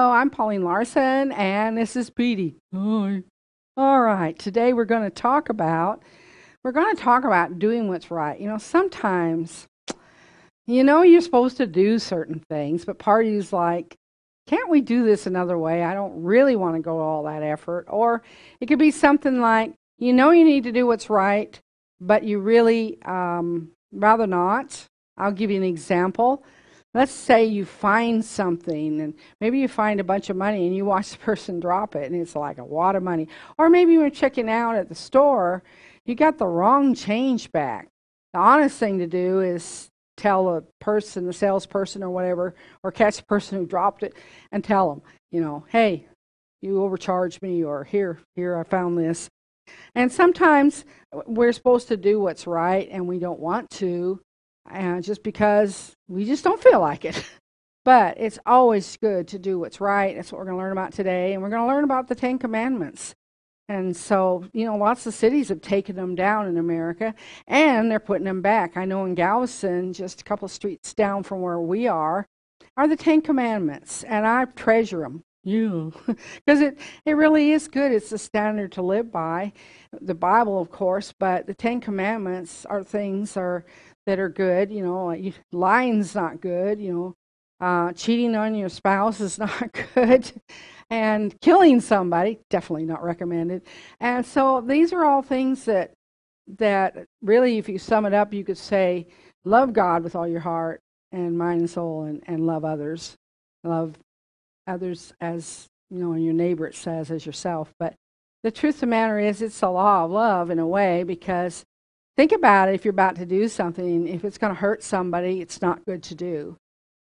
Hello, I'm Pauline Larson, and this is Petey. Hi. All right, today we're going to talk about we're going to talk about doing what's right. You know, sometimes you know you're supposed to do certain things, but parties like, can't we do this another way? I don't really want to go all that effort. Or it could be something like, you know you need to do what's right, but you really um, rather not. I'll give you an example let's say you find something and maybe you find a bunch of money and you watch the person drop it and it's like a wad of money. Or maybe you're checking out at the store you got the wrong change back. The honest thing to do is tell a person the salesperson or whatever or catch the person who dropped it and tell them you know hey you overcharged me or here here i found this. And sometimes we're supposed to do what's right and we don't want to uh, just because we just don't feel like it. but it's always good to do what's right. That's what we're going to learn about today. And we're going to learn about the Ten Commandments. And so, you know, lots of cities have taken them down in America and they're putting them back. I know in Galveston, just a couple of streets down from where we are, are the Ten Commandments. And I treasure them. Yeah, because it, it really is good. It's the standard to live by. The Bible, of course, but the Ten Commandments are things are that are good. You know, like lying's not good. You know, uh, cheating on your spouse is not good, and killing somebody definitely not recommended. And so these are all things that that really, if you sum it up, you could say, love God with all your heart and mind and soul, and, and love others. Love others as you know, and your neighbor it says as yourself. But the truth of the matter is, it's a law of love in a way because Think about it if you're about to do something. If it's going to hurt somebody, it's not good to do.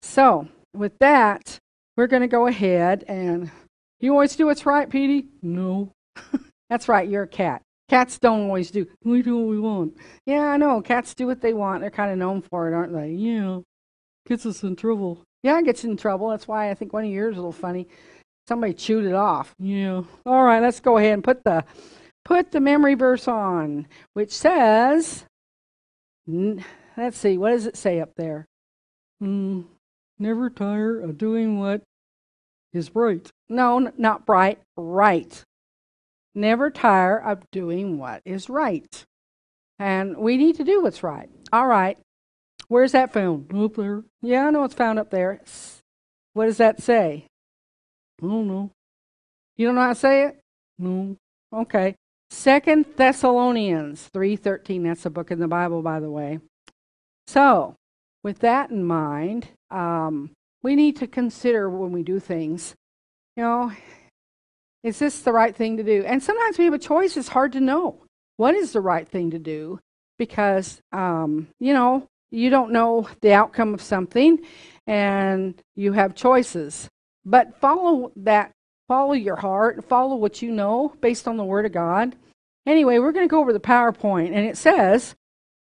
So, with that, we're going to go ahead and. You always do what's right, Petey? No. That's right, you're a cat. Cats don't always do. We do what we want. Yeah, I know. Cats do what they want. They're kind of known for it, aren't they? Yeah. Gets us in trouble. Yeah, it gets in trouble. That's why I think one of yours is a little funny. Somebody chewed it off. Yeah. All right, let's go ahead and put the put the memory verse on, which says, let's see, what does it say up there? Mm, never tire of doing what is right. No, not bright, right. Never tire of doing what is right. And we need to do what's right. All right. Where's that found? Up there. Yeah, I know it's found up there. What does that say? I don't know. You don't know how to say it? No. Okay. Second Thessalonians 3:13. That's a book in the Bible, by the way. So, with that in mind, um, we need to consider when we do things. You know, is this the right thing to do? And sometimes we have a choice. It's hard to know what is the right thing to do because, um, you know, you don't know the outcome of something, and you have choices. But follow that Follow your heart, and follow what you know based on the Word of God. Anyway, we're going to go over the PowerPoint, and it says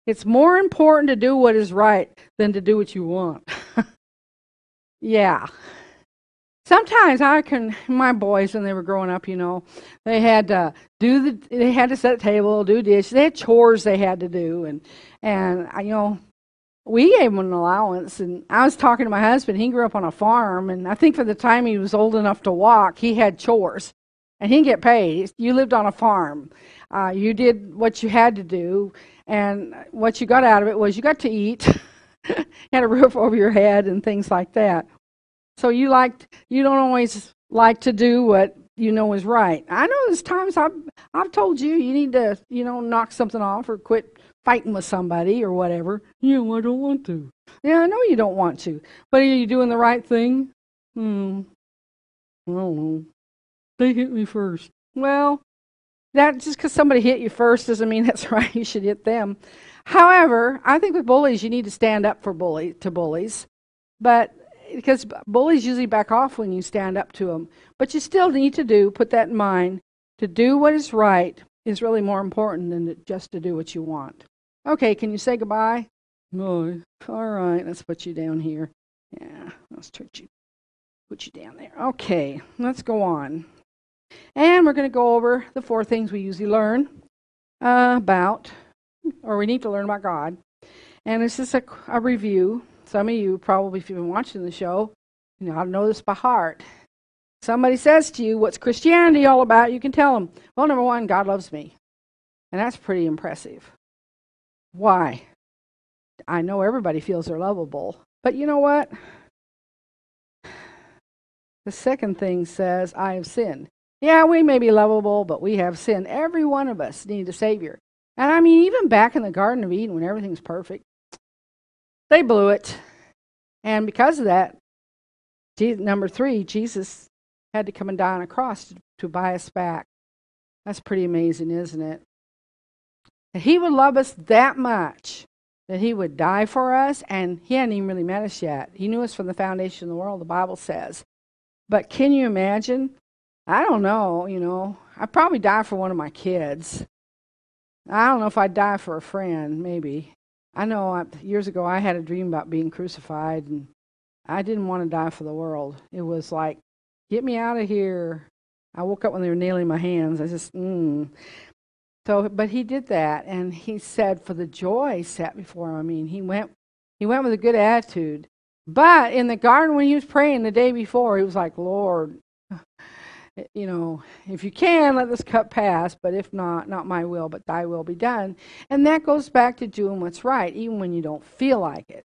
it's more important to do what is right than to do what you want. yeah. Sometimes I can, my boys when they were growing up, you know, they had to do the, they had to set a table, do dishes, they had chores they had to do, and and you know, we gave him an allowance. And I was talking to my husband. He grew up on a farm, and I think for the time he was old enough to walk, he had chores, and he didn't get paid. You lived on a farm. Uh, you did what you had to do, and what you got out of it was you got to eat, had a roof over your head, and things like that. So you liked. You don't always like to do what you know is right. I know there's times I've I've told you you need to you know knock something off or quit fighting with somebody or whatever. Yeah, well, I don't want to. Yeah, I know you don't want to. But are you doing the right thing? Hmm. I don't know. They hit me first. Well, that just because somebody hit you first doesn't mean that's right. You should hit them. However, I think with bullies, you need to stand up for bully to bullies, but because bullies usually back off when you stand up to them. But you still need to do. Put that in mind. To do what is right is really more important than just to do what you want. Okay, can you say goodbye? No. All right, let's put you down here. Yeah, let's put you put you down there. Okay, let's go on. And we're going to go over the four things we usually learn uh, about, or we need to learn about God. And this is a, a review. Some of you, probably, if you've been watching the show, you know, I know this by heart. somebody says to you, What's Christianity all about? You can tell them, Well, number one, God loves me. And that's pretty impressive. Why? I know everybody feels they're lovable. But you know what? The second thing says, I have sinned. Yeah, we may be lovable, but we have sinned. Every one of us need a Savior. And I mean, even back in the Garden of Eden when everything's perfect, they blew it. And because of that, number three, Jesus had to come and die on a cross to, to buy us back. That's pretty amazing, isn't it? That he would love us that much that he would die for us, and he hadn't even really met us yet. He knew us from the foundation of the world, the Bible says. But can you imagine? I don't know, you know. I'd probably die for one of my kids. I don't know if I'd die for a friend, maybe. I know I, years ago I had a dream about being crucified, and I didn't want to die for the world. It was like, get me out of here. I woke up when they were nailing my hands. I just, mm. So, but he did that, and he said, for the joy set before him. I mean, he went, he went with a good attitude. But in the garden, when he was praying the day before, he was like, Lord, you know, if you can, let this cup pass, but if not, not my will, but thy will be done. And that goes back to doing what's right, even when you don't feel like it.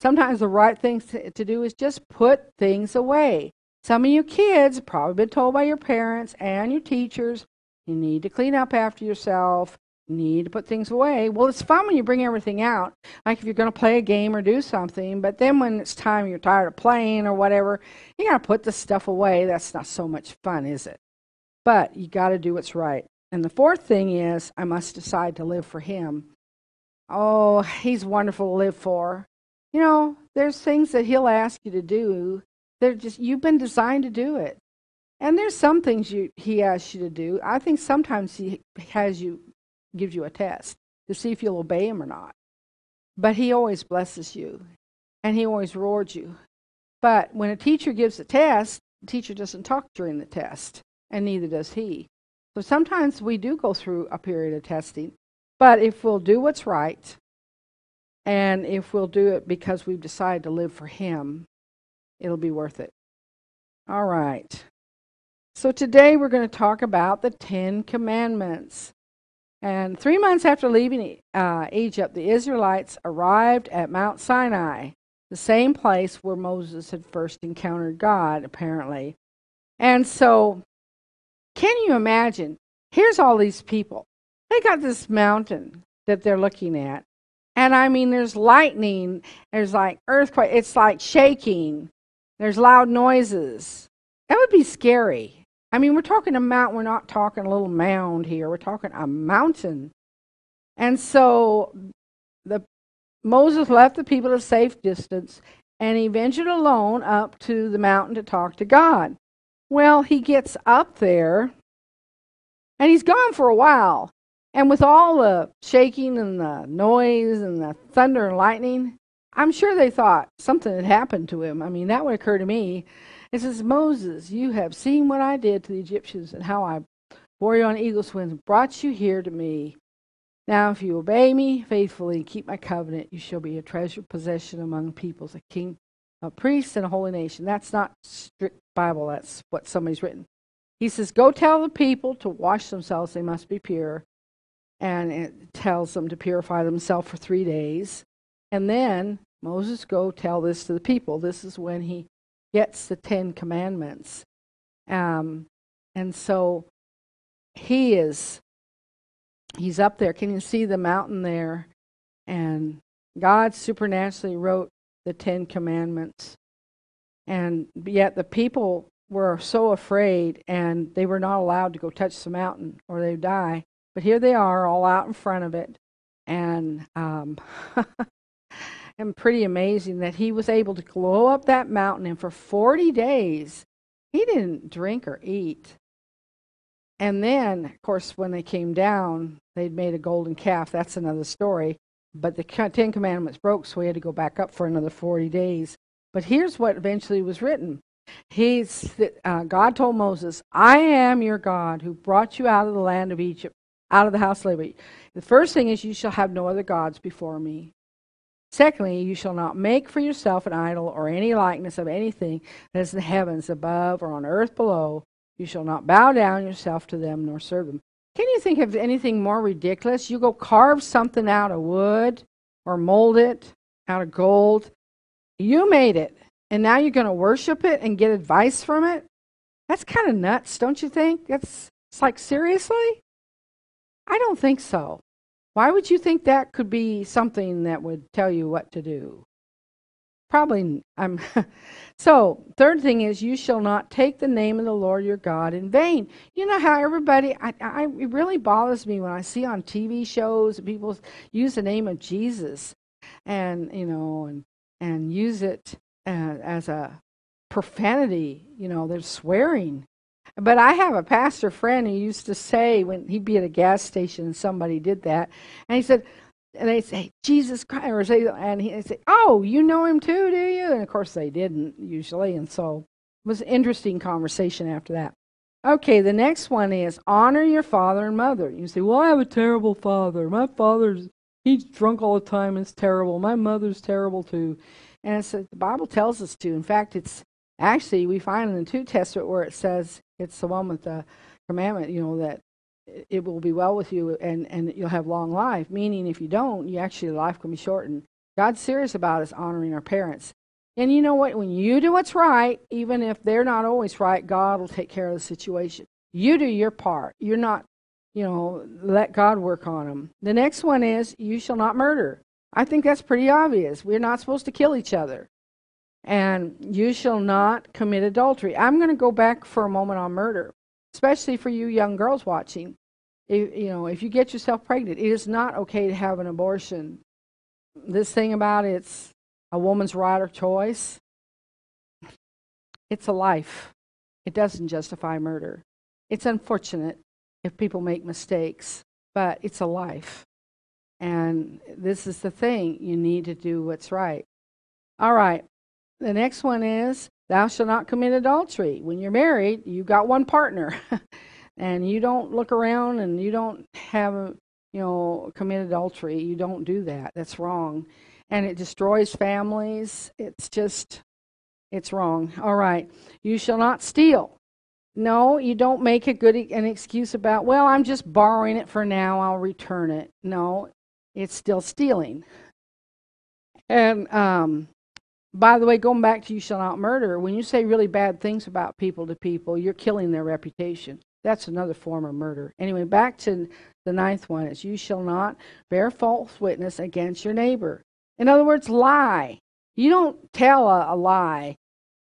Sometimes the right thing to, do is just put things away. Some of you kids probably been told by your parents and your teachers, you need to clean up after yourself You need to put things away. Well, it's fun when you bring everything out, like if you're going to play a game or do something, but then when it's time you're tired of playing or whatever, you got to put the stuff away. That's not so much fun, is it? But you got to do what's right. And the fourth thing is, I must decide to live for Him. Oh, He's wonderful to live for. You know, there's things that He'll ask you to do. They're just, you've been designed to do it. And there's some things you, he asks you to do. I think sometimes he has you gives you a test to see if you'll obey him or not. But he always blesses you and he always rewards you. But when a teacher gives a test, the teacher doesn't talk during the test, and neither does he. So sometimes we do go through a period of testing. But if we'll do what's right, and if we'll do it because we've decided to live for him, it'll be worth it. All right. So today we're going to talk about the Ten Commandments. And three months after leaving uh, Egypt, the Israelites arrived at Mount Sinai, the same place where Moses had first encountered God, apparently. And so, can you imagine? Here's all these people. They got this mountain that they're looking at. And I mean, there's lightning, there's like earthquake, it's like shaking, there's loud noises. That would be scary. I mean, we're talking a mountain. We're not talking a little mound here. We're talking a mountain. And so the Moses left the people at a safe distance and he ventured alone up to the mountain to talk to God. Well, he gets up there and he's gone for a while. And with all the shaking and the noise and the thunder and lightning, I'm sure they thought something had happened to him. I mean, that would occur to me. It says, Moses, you have seen what I did to the Egyptians and how I bore you on eagle's wings and brought you here to me. Now, if you obey me faithfully and keep my covenant, you shall be a treasured possession among peoples, a king, a priest, and a holy nation. That's not strict Bible, that's what somebody's written. He says, Go tell the people to wash themselves, they must be pure. And it tells them to purify themselves for three days. And then Moses, go tell this to the people. This is when he gets the Ten Commandments. Um, and so he is, he's up there. Can you see the mountain there? And God supernaturally wrote the Ten Commandments. And yet the people were so afraid and they were not allowed to go touch the mountain or they'd die. But here they are, all out in front of it. And um, and pretty amazing that he was able to glow up that mountain and for 40 days he didn't drink or eat. And then, of course, when they came down, they'd made a golden calf. That's another story. But the Ten Commandments broke, so he had to go back up for another 40 days. But here's what eventually was written. He's, uh, God told Moses, I am your God who brought you out of the land of Egypt, out of the house of slavery. The first thing is, you shall have no other gods before me. Secondly, you shall not make for yourself an idol or any likeness of anything that is in the heavens above or on earth below. You shall not bow down yourself to them nor serve them. Can you think of anything more ridiculous? You go carve something out of wood or mold it out of gold. You made it, and now you're going to worship it and get advice from it? That's kind of nuts, don't you think? That's it's like seriously? I don't think so. Why would you think that could be something that would tell you what to do? Probably I'm So, third thing is you shall not take the name of the Lord your God in vain. You know how everybody I, I it really bothers me when I see on TV shows people use the name of Jesus and, you know, and and use it uh, as a profanity, you know, they're swearing. But I have a pastor friend who used to say when he'd be at a gas station and somebody did that, and he said, and they say Jesus Christ, or say, and he say, "Oh, you know him too, do you?" And of course they didn't usually, and so it was an interesting conversation after that. Okay, the next one is honor your father and mother. You say, "Well, I have a terrible father. My father's he's drunk all the time it's terrible. My mother's terrible too." And it's, the Bible tells us to. In fact, it's actually we find in the New Testament where it says it's the one with the commandment, you know, that it will be well with you and, and you'll have long life. Meaning, if you don't, you actually life can be shortened. God's serious about us honoring our parents. And you know what? When you do what's right, even if they're not always right, God will take care of the situation. You do your part. You're not, you know, let God work on them. The next one is, you shall not murder. I think that's pretty obvious. We're not supposed to kill each other and you shall not commit adultery. I'm going to go back for a moment on murder, especially for you young girls watching. If, you know, if you get yourself pregnant, it is not okay to have an abortion. This thing about it's a woman's right of choice, it's a life. It doesn't justify murder. It's unfortunate if people make mistakes, but it's a life. And this is the thing you need to do what's right. All right. The next one is, Thou shalt not commit adultery. When you're married, you've got one partner. and you don't look around and you don't have, you know, commit adultery. You don't do that. That's wrong. And it destroys families. It's just, it's wrong. All right. You shall not steal. No, you don't make a good an excuse about, well, I'm just borrowing it for now, I'll return it. No, it's still stealing. And um, by the way, going back to you shall not murder, when you say really bad things about people to people, you're killing their reputation. That's another form of murder. Anyway, back to the ninth one is you shall not bear false witness against your neighbor. In other words, lie. You don't tell a, a lie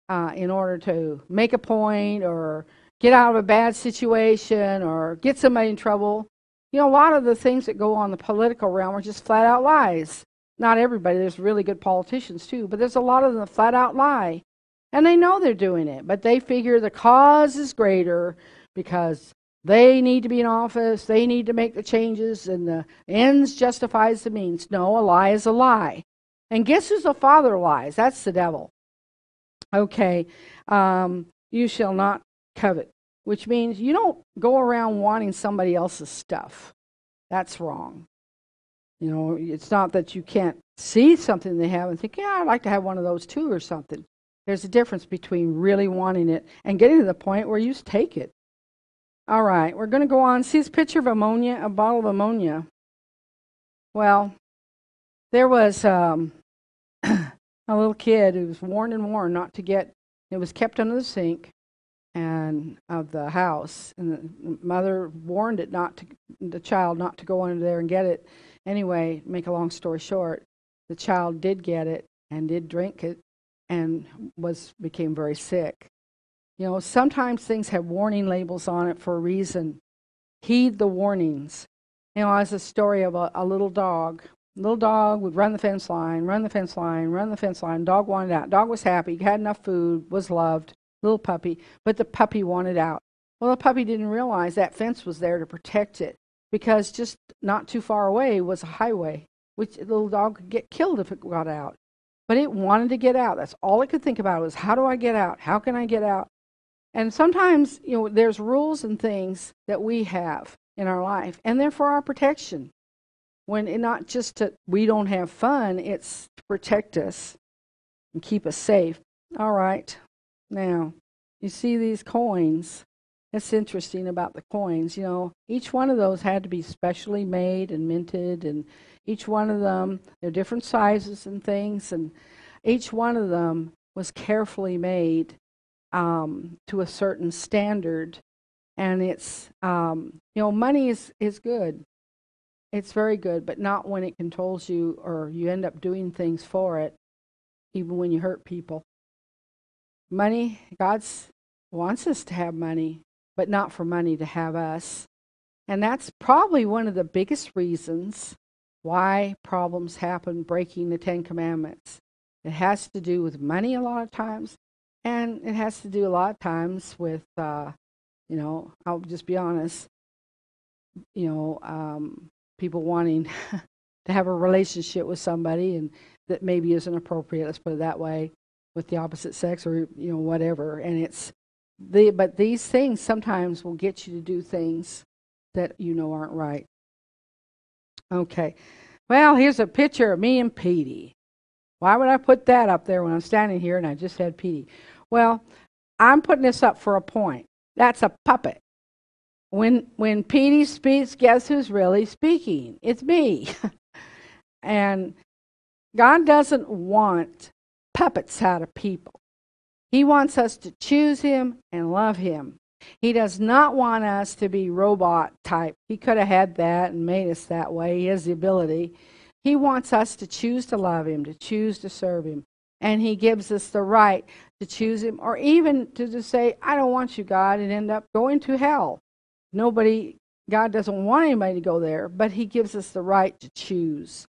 uh, in order to make a point or get out of a bad situation or get somebody in trouble. You know, a lot of the things that go on in the political realm are just flat out lies. Not everybody, there's really good politicians too, but there's a lot of them that flat out lie. And they know they're doing it, but they figure the cause is greater because they need to be in office, they need to make the changes, and the ends justifies the means. No, a lie is a lie. And guess who's the father lies? That's the devil. Okay, um, you shall not covet, which means you don't go around wanting somebody else's stuff. That's wrong. You know, it's not that you can't see something they have and think, yeah, I'd like to have one of those too or something. There's a difference between really wanting it and getting to the point where you just take it. All right, we're going to go on. See this picture of ammonia, a bottle of ammonia. Well, there was um, a little kid who was warned and warned not to get. It was kept under the sink, and of the house, and the mother warned it not to the child not to go under there and get it. Anyway, make a long story short, the child did get it and did drink it and was became very sick. You know, sometimes things have warning labels on it for a reason. Heed the warnings. You know, as a story of a, a little dog. Little dog would run the fence line, run the fence line, run the fence line. Dog wanted out. Dog was happy, had enough food, was loved. Little puppy, but the puppy wanted out. Well, the puppy didn't realize that fence was there to protect it because just not too far away was a highway, which the little dog could get killed if it got out. But it wanted to get out. That's all it could think about was how do I get out? How can I get out? And sometimes, you know, there's rules and things that we have in our life, and they're for our protection. when it not just that we don't have fun, it's to protect us and keep us safe. All right. Now, you see these coins. That's interesting about the coins. You know, each one of those had to be specially made and minted, and each one of them, they're different sizes and things, and each one of them was carefully made um, to a certain standard. And it's, um, you know, money is, is good. It's very good, but not when it controls you or you end up doing things for it, even when you hurt people. Money, God wants us to have money, but not for money to have us. And that's probably one of the biggest reasons why problems happen breaking the Ten Commandments. It has to do with money a lot of times, and it has to do a lot of times with, uh, you know, I'll just be honest, you know, um, people wanting to have a relationship with somebody and that maybe isn't appropriate, let's put it that way, with the opposite sex or, you know, whatever. And it's, the, but these things sometimes will get you to do things that you know aren't right. Okay. Well, here's a picture of me and Petey. Why would I put that up there when I'm standing here and I just had Petey? Well, I'm putting this up for a point. That's a puppet. When when Petey speaks, guess who's really speaking? It's me. and God doesn't want puppets out of people. He wants us to choose him and love him. He does not want us to be robot type. He could have had that and made us that way. He has the ability. He wants us to choose to love him, to choose to serve him. And he gives us the right to choose him or even to just say, I don't want you, God, and end up going to hell. Nobody, God doesn't want anybody to go there, but he gives us the right to choose.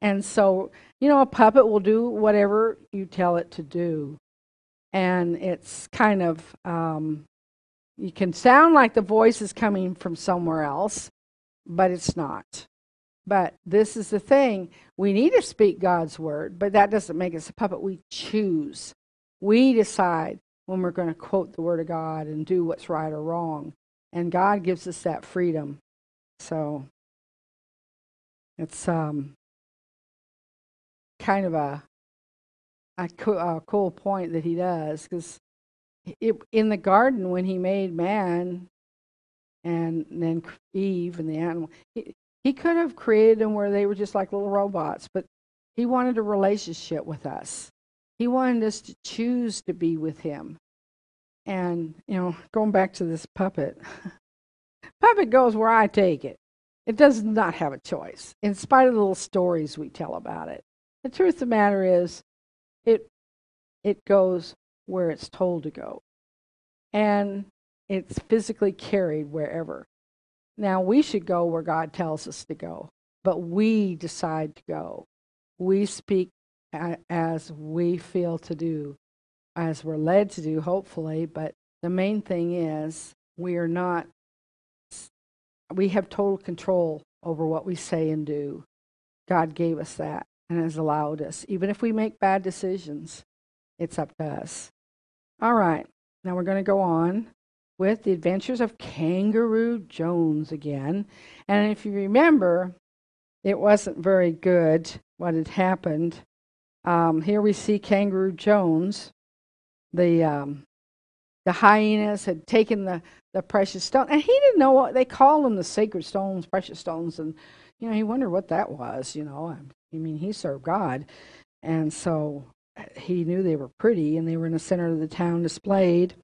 And so, you know, a puppet will do whatever you tell it to do. And it's kind of um, you can sound like the voice is coming from somewhere else, but it's not. But this is the thing we need to speak God's word, but that doesn't make us a puppet. We choose. We decide when we're going to quote the word of God and do what's right or wrong. And God gives us that freedom. So it's um, kind of a, a, co- a cool point that he does because in the garden when he made man and then Eve and the animal, he, he could have created them where they were just like little robots, but he wanted a relationship with us. He wanted us to choose to be with him. And, you know, going back to this puppet, puppet goes where I take it. It does not have a choice, in spite of the little stories we tell about it. The truth of the matter is, it, it goes where it's told to go. And it's physically carried wherever. Now, we should go where God tells us to go, but we decide to go. We speak as we feel to do, as we're led to do, hopefully, but the main thing is we are not, we have total control over what we say and do. God gave us that and has allowed us. Even if we make bad decisions, it's up to us. All right, now we're going to go on with the adventures of Kangaroo Jones again. And if you remember, it wasn't very good what had happened. Um, here we see Kangaroo Jones. The um, the hyenas had taken the, the precious stone, and he didn't know what they called them the sacred stones, precious stones, and you know he wondered what that was. You know, I mean he served God, and so he knew they were pretty and they were in the center of the town displayed.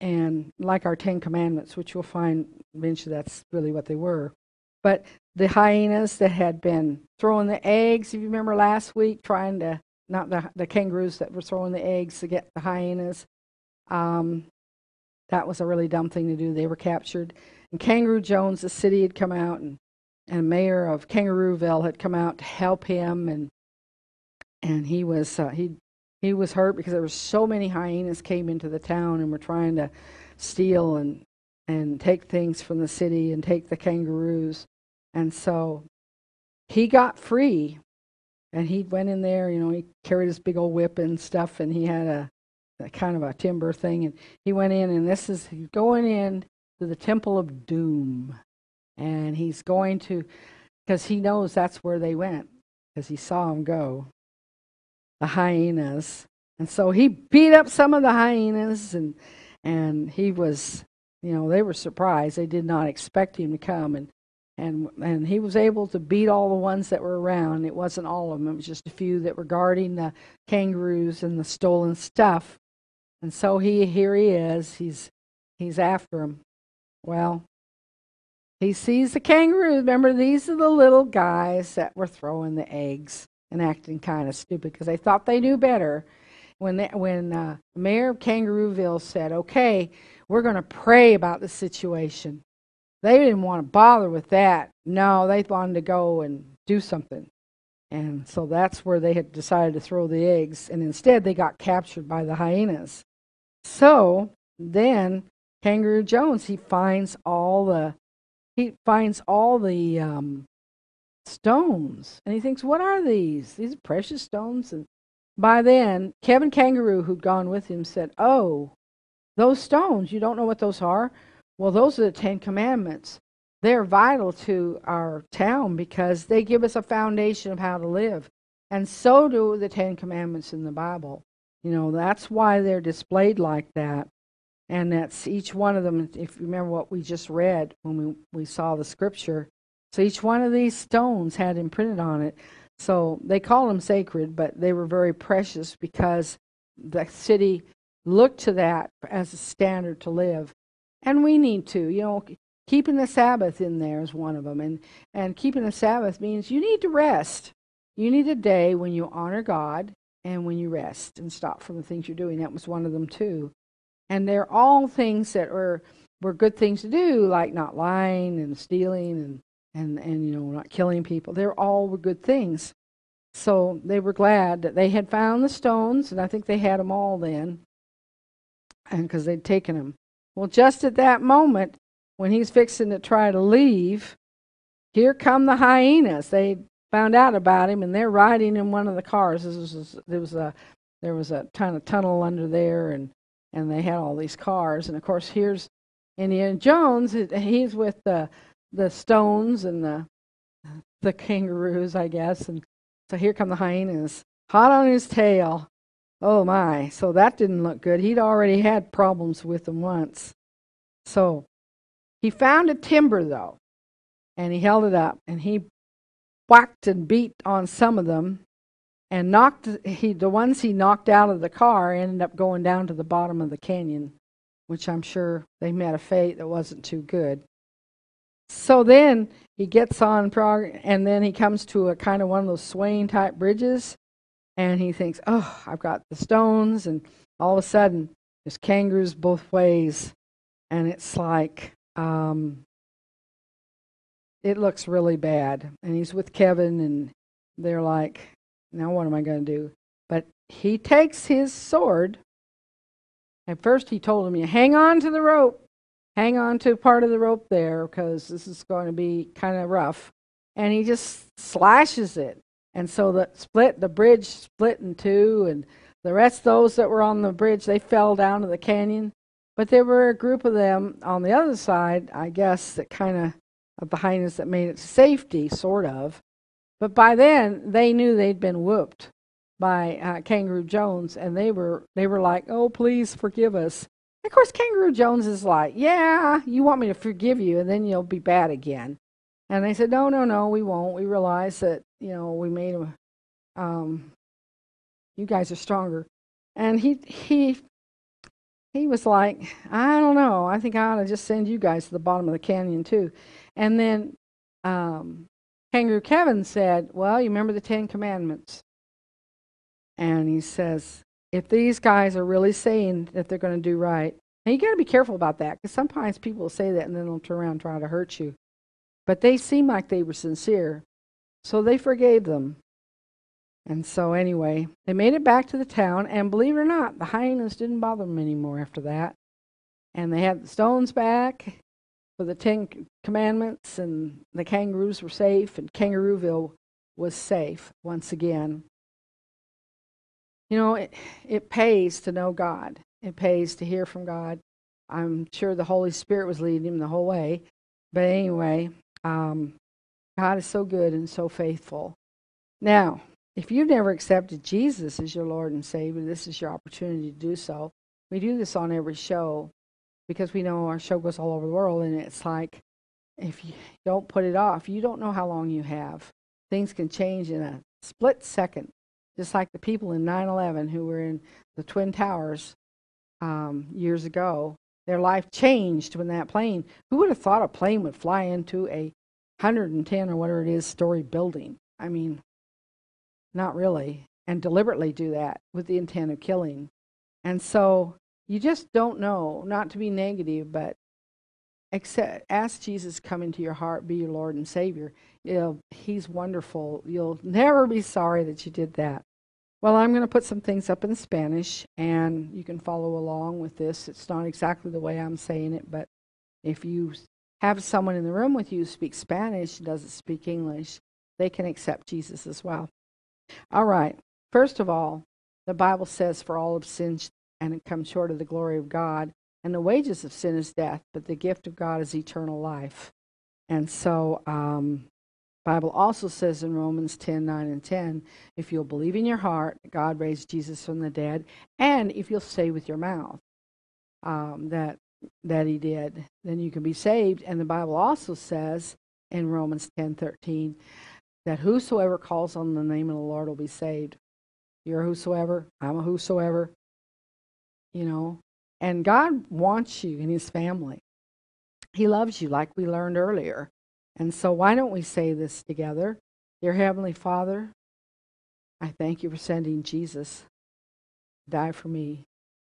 And like our Ten Commandments, which you'll find eventually that's really what they were. But the hyenas that had been throwing the eggs, if you remember last week, trying to, not the, the kangaroos that were throwing the eggs to get the hyenas, um, that was a really dumb thing to do. They were captured. And Kangaroo Jones, the city had come out, and, and mayor of Kangarooville had come out to help him and and he was uh, he he was hurt because there were so many hyenas came into the town and were trying to steal and and take things from the city and take the kangaroos. And so he got free and he went in there you know he carried his big old whip and stuff and he had a, a kind of a timber thing and he went in and this is going in to the temple of doom and he's going to because he knows that's where they went because he saw them go. The hyenas. And so he beat up some of the hyenas and and he was you know, they were surprised. They did not expect him to come and and and he was able to beat all the ones that were around. It wasn't all of them; it was just a few that were guarding the kangaroos and the stolen stuff. And so he here he is. He's he's after them. Well, he sees the kangaroo. Remember, these are the little guys that were throwing the eggs and acting kind of stupid because they thought they knew better. When they, when uh, Mayor of Kangarooville said, "Okay, we're going to pray about the situation," they didn't want to bother with that. No, they wanted to go and do something. And so that's where they had decided to throw the eggs. And instead, they got captured by the hyenas. So then, Kangaroo Jones, he finds all the he finds all the um, stones, and he thinks, "What are these? These are precious stones." And by then, Kevin Kangaroo, who'd gone with him, said, "Oh, those stones. You don't know what those are? Well, those are the Ten Commandments. They're vital to our town because they give us a foundation of how to live. And so do the Ten Commandments in the Bible. You know, that's why they're displayed like that. And that's each one of them, if you remember what we just read when we, we saw the scripture. So each one of these stones had imprinted on it. So they call them sacred, but they were very precious because the city looked to that as a standard to live. And we need to, you know, keeping the Sabbath in there is one of them. And, and keeping the Sabbath means you need to rest. You need a day when you honor God and when you rest and stop from the things you're doing. That was one of them too. And they're all things that were were good things to do, like not lying and stealing and and and you know not killing people. They're all were good things. So they were glad that they had found the stones, and I think they had them all then, and because they'd taken them. Well, just at that moment, when he's fixing to try to leave, here come the hyenas. They found out about him, and they're riding in one of the cars. This was there was a there was a kind of tunnel under there, and and they had all these cars. And of course, here's Indiana Jones. He's with the the stones and the the kangaroos, I guess. And so here come the hyenas, hot on his tail. Oh my! So that didn't look good. He'd already had problems with them once. So he found a timber though, and he held it up, and he whacked and beat on some of them and knocked he the ones he knocked out of the car ended up going down to the bottom of the canyon which i'm sure they met a fate that wasn't too good so then he gets on prog and then he comes to a kind of one of those swaying type bridges and he thinks oh i've got the stones and all of a sudden there's kangaroos both ways and it's like um, it looks really bad. And he's with Kevin, and they're like, now what am I going to do? But he takes his sword. At first, he told him, you hang on to the rope. Hang on to part of the rope there because this is going to be kind of rough. And he just slashes it. And so the split, the bridge split in two, and the rest those that were on the bridge, they fell down to the canyon. But there were a group of them on the other side, I guess, that kind of uh, behind us that made it to safety, sort of. But by then, they knew they'd been whooped by uh, Kangaroo Jones, and they were they were like, "Oh, please forgive us." Of course, Kangaroo Jones is like, "Yeah, you want me to forgive you, and then you'll be bad again." And they said, "No, no, no, we won't. We realize that you know we made a, um, you guys are stronger." And he he he was like, "I don't know. I think I ought to just send you guys to the bottom of the canyon too." And then um, Kangaroo Kevin said, Well, you remember the Ten Commandments. And he says, If these guys are really saying that they're going to do right, now you got to be careful about that because sometimes people will say that and then they'll turn around and try to hurt you. But they seemed like they were sincere. So they forgave them. And so, anyway, they made it back to the town, and believe it or not, the hyenas didn't bother them anymore after that. And they had the stones back, for the Ten Commandments, and the kangaroos were safe, and Kangarooville was safe once again. You know, it, it pays to know God. It pays to hear from God. I'm sure the Holy Spirit was leading him the whole way. But anyway, um, God is so good and so faithful. Now, if you've never accepted Jesus as your Lord and Savior, this is your opportunity to do so. We do this on every show because we know our show goes all over the world, and it's like if you don't put it off, you don't know how long you have. Things can change in a split second, just like the people in 9 11 who were in the Twin Towers um, years ago. Their life changed when that plane, who would have thought a plane would fly into a 110 or whatever it is story building? I mean, not really, and deliberately do that with the intent of killing. And so you just don't know, not to be negative, but accept, ask Jesus come into your heart, be your Lord and Savior. You he's wonderful. You'll never be sorry that you did that. Well, I'm going to put some things up in Spanish, and you can follow along with this. It's not exactly the way I'm saying it, but if you have someone in the room with you who speaks Spanish, and doesn't speak English, they can accept Jesus as well. All right. First of all, the Bible says, For all have sinned and come short of the glory of God. And the wages of sin is death, but the gift of God is eternal life. And so, um, Bible also says in Romans 10, 9 and 10, if you'll believe in your heart God raised Jesus from the dead, and if you'll say with your mouth um, that that he did, then you can be saved. And the Bible also says in Romans 10, 13, that whosoever calls on the name of the Lord will be saved. You're whosoever, I'm a whosoever, you know. And God wants you in his family. He loves you, like we learned earlier. And so, why don't we say this together? Dear Heavenly Father, I thank you for sending Jesus to die for me.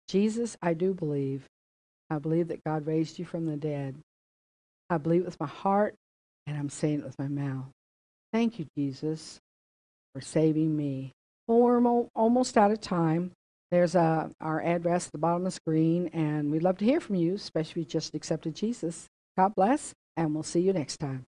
Jesus, I do believe. I believe that God raised you from the dead. I believe it with my heart, and I'm saying it with my mouth. Thank you, Jesus, for saving me. Well, we're almost out of time. There's uh, our address at the bottom of the screen, and we'd love to hear from you, especially if you just accepted Jesus. God bless, and we'll see you next time.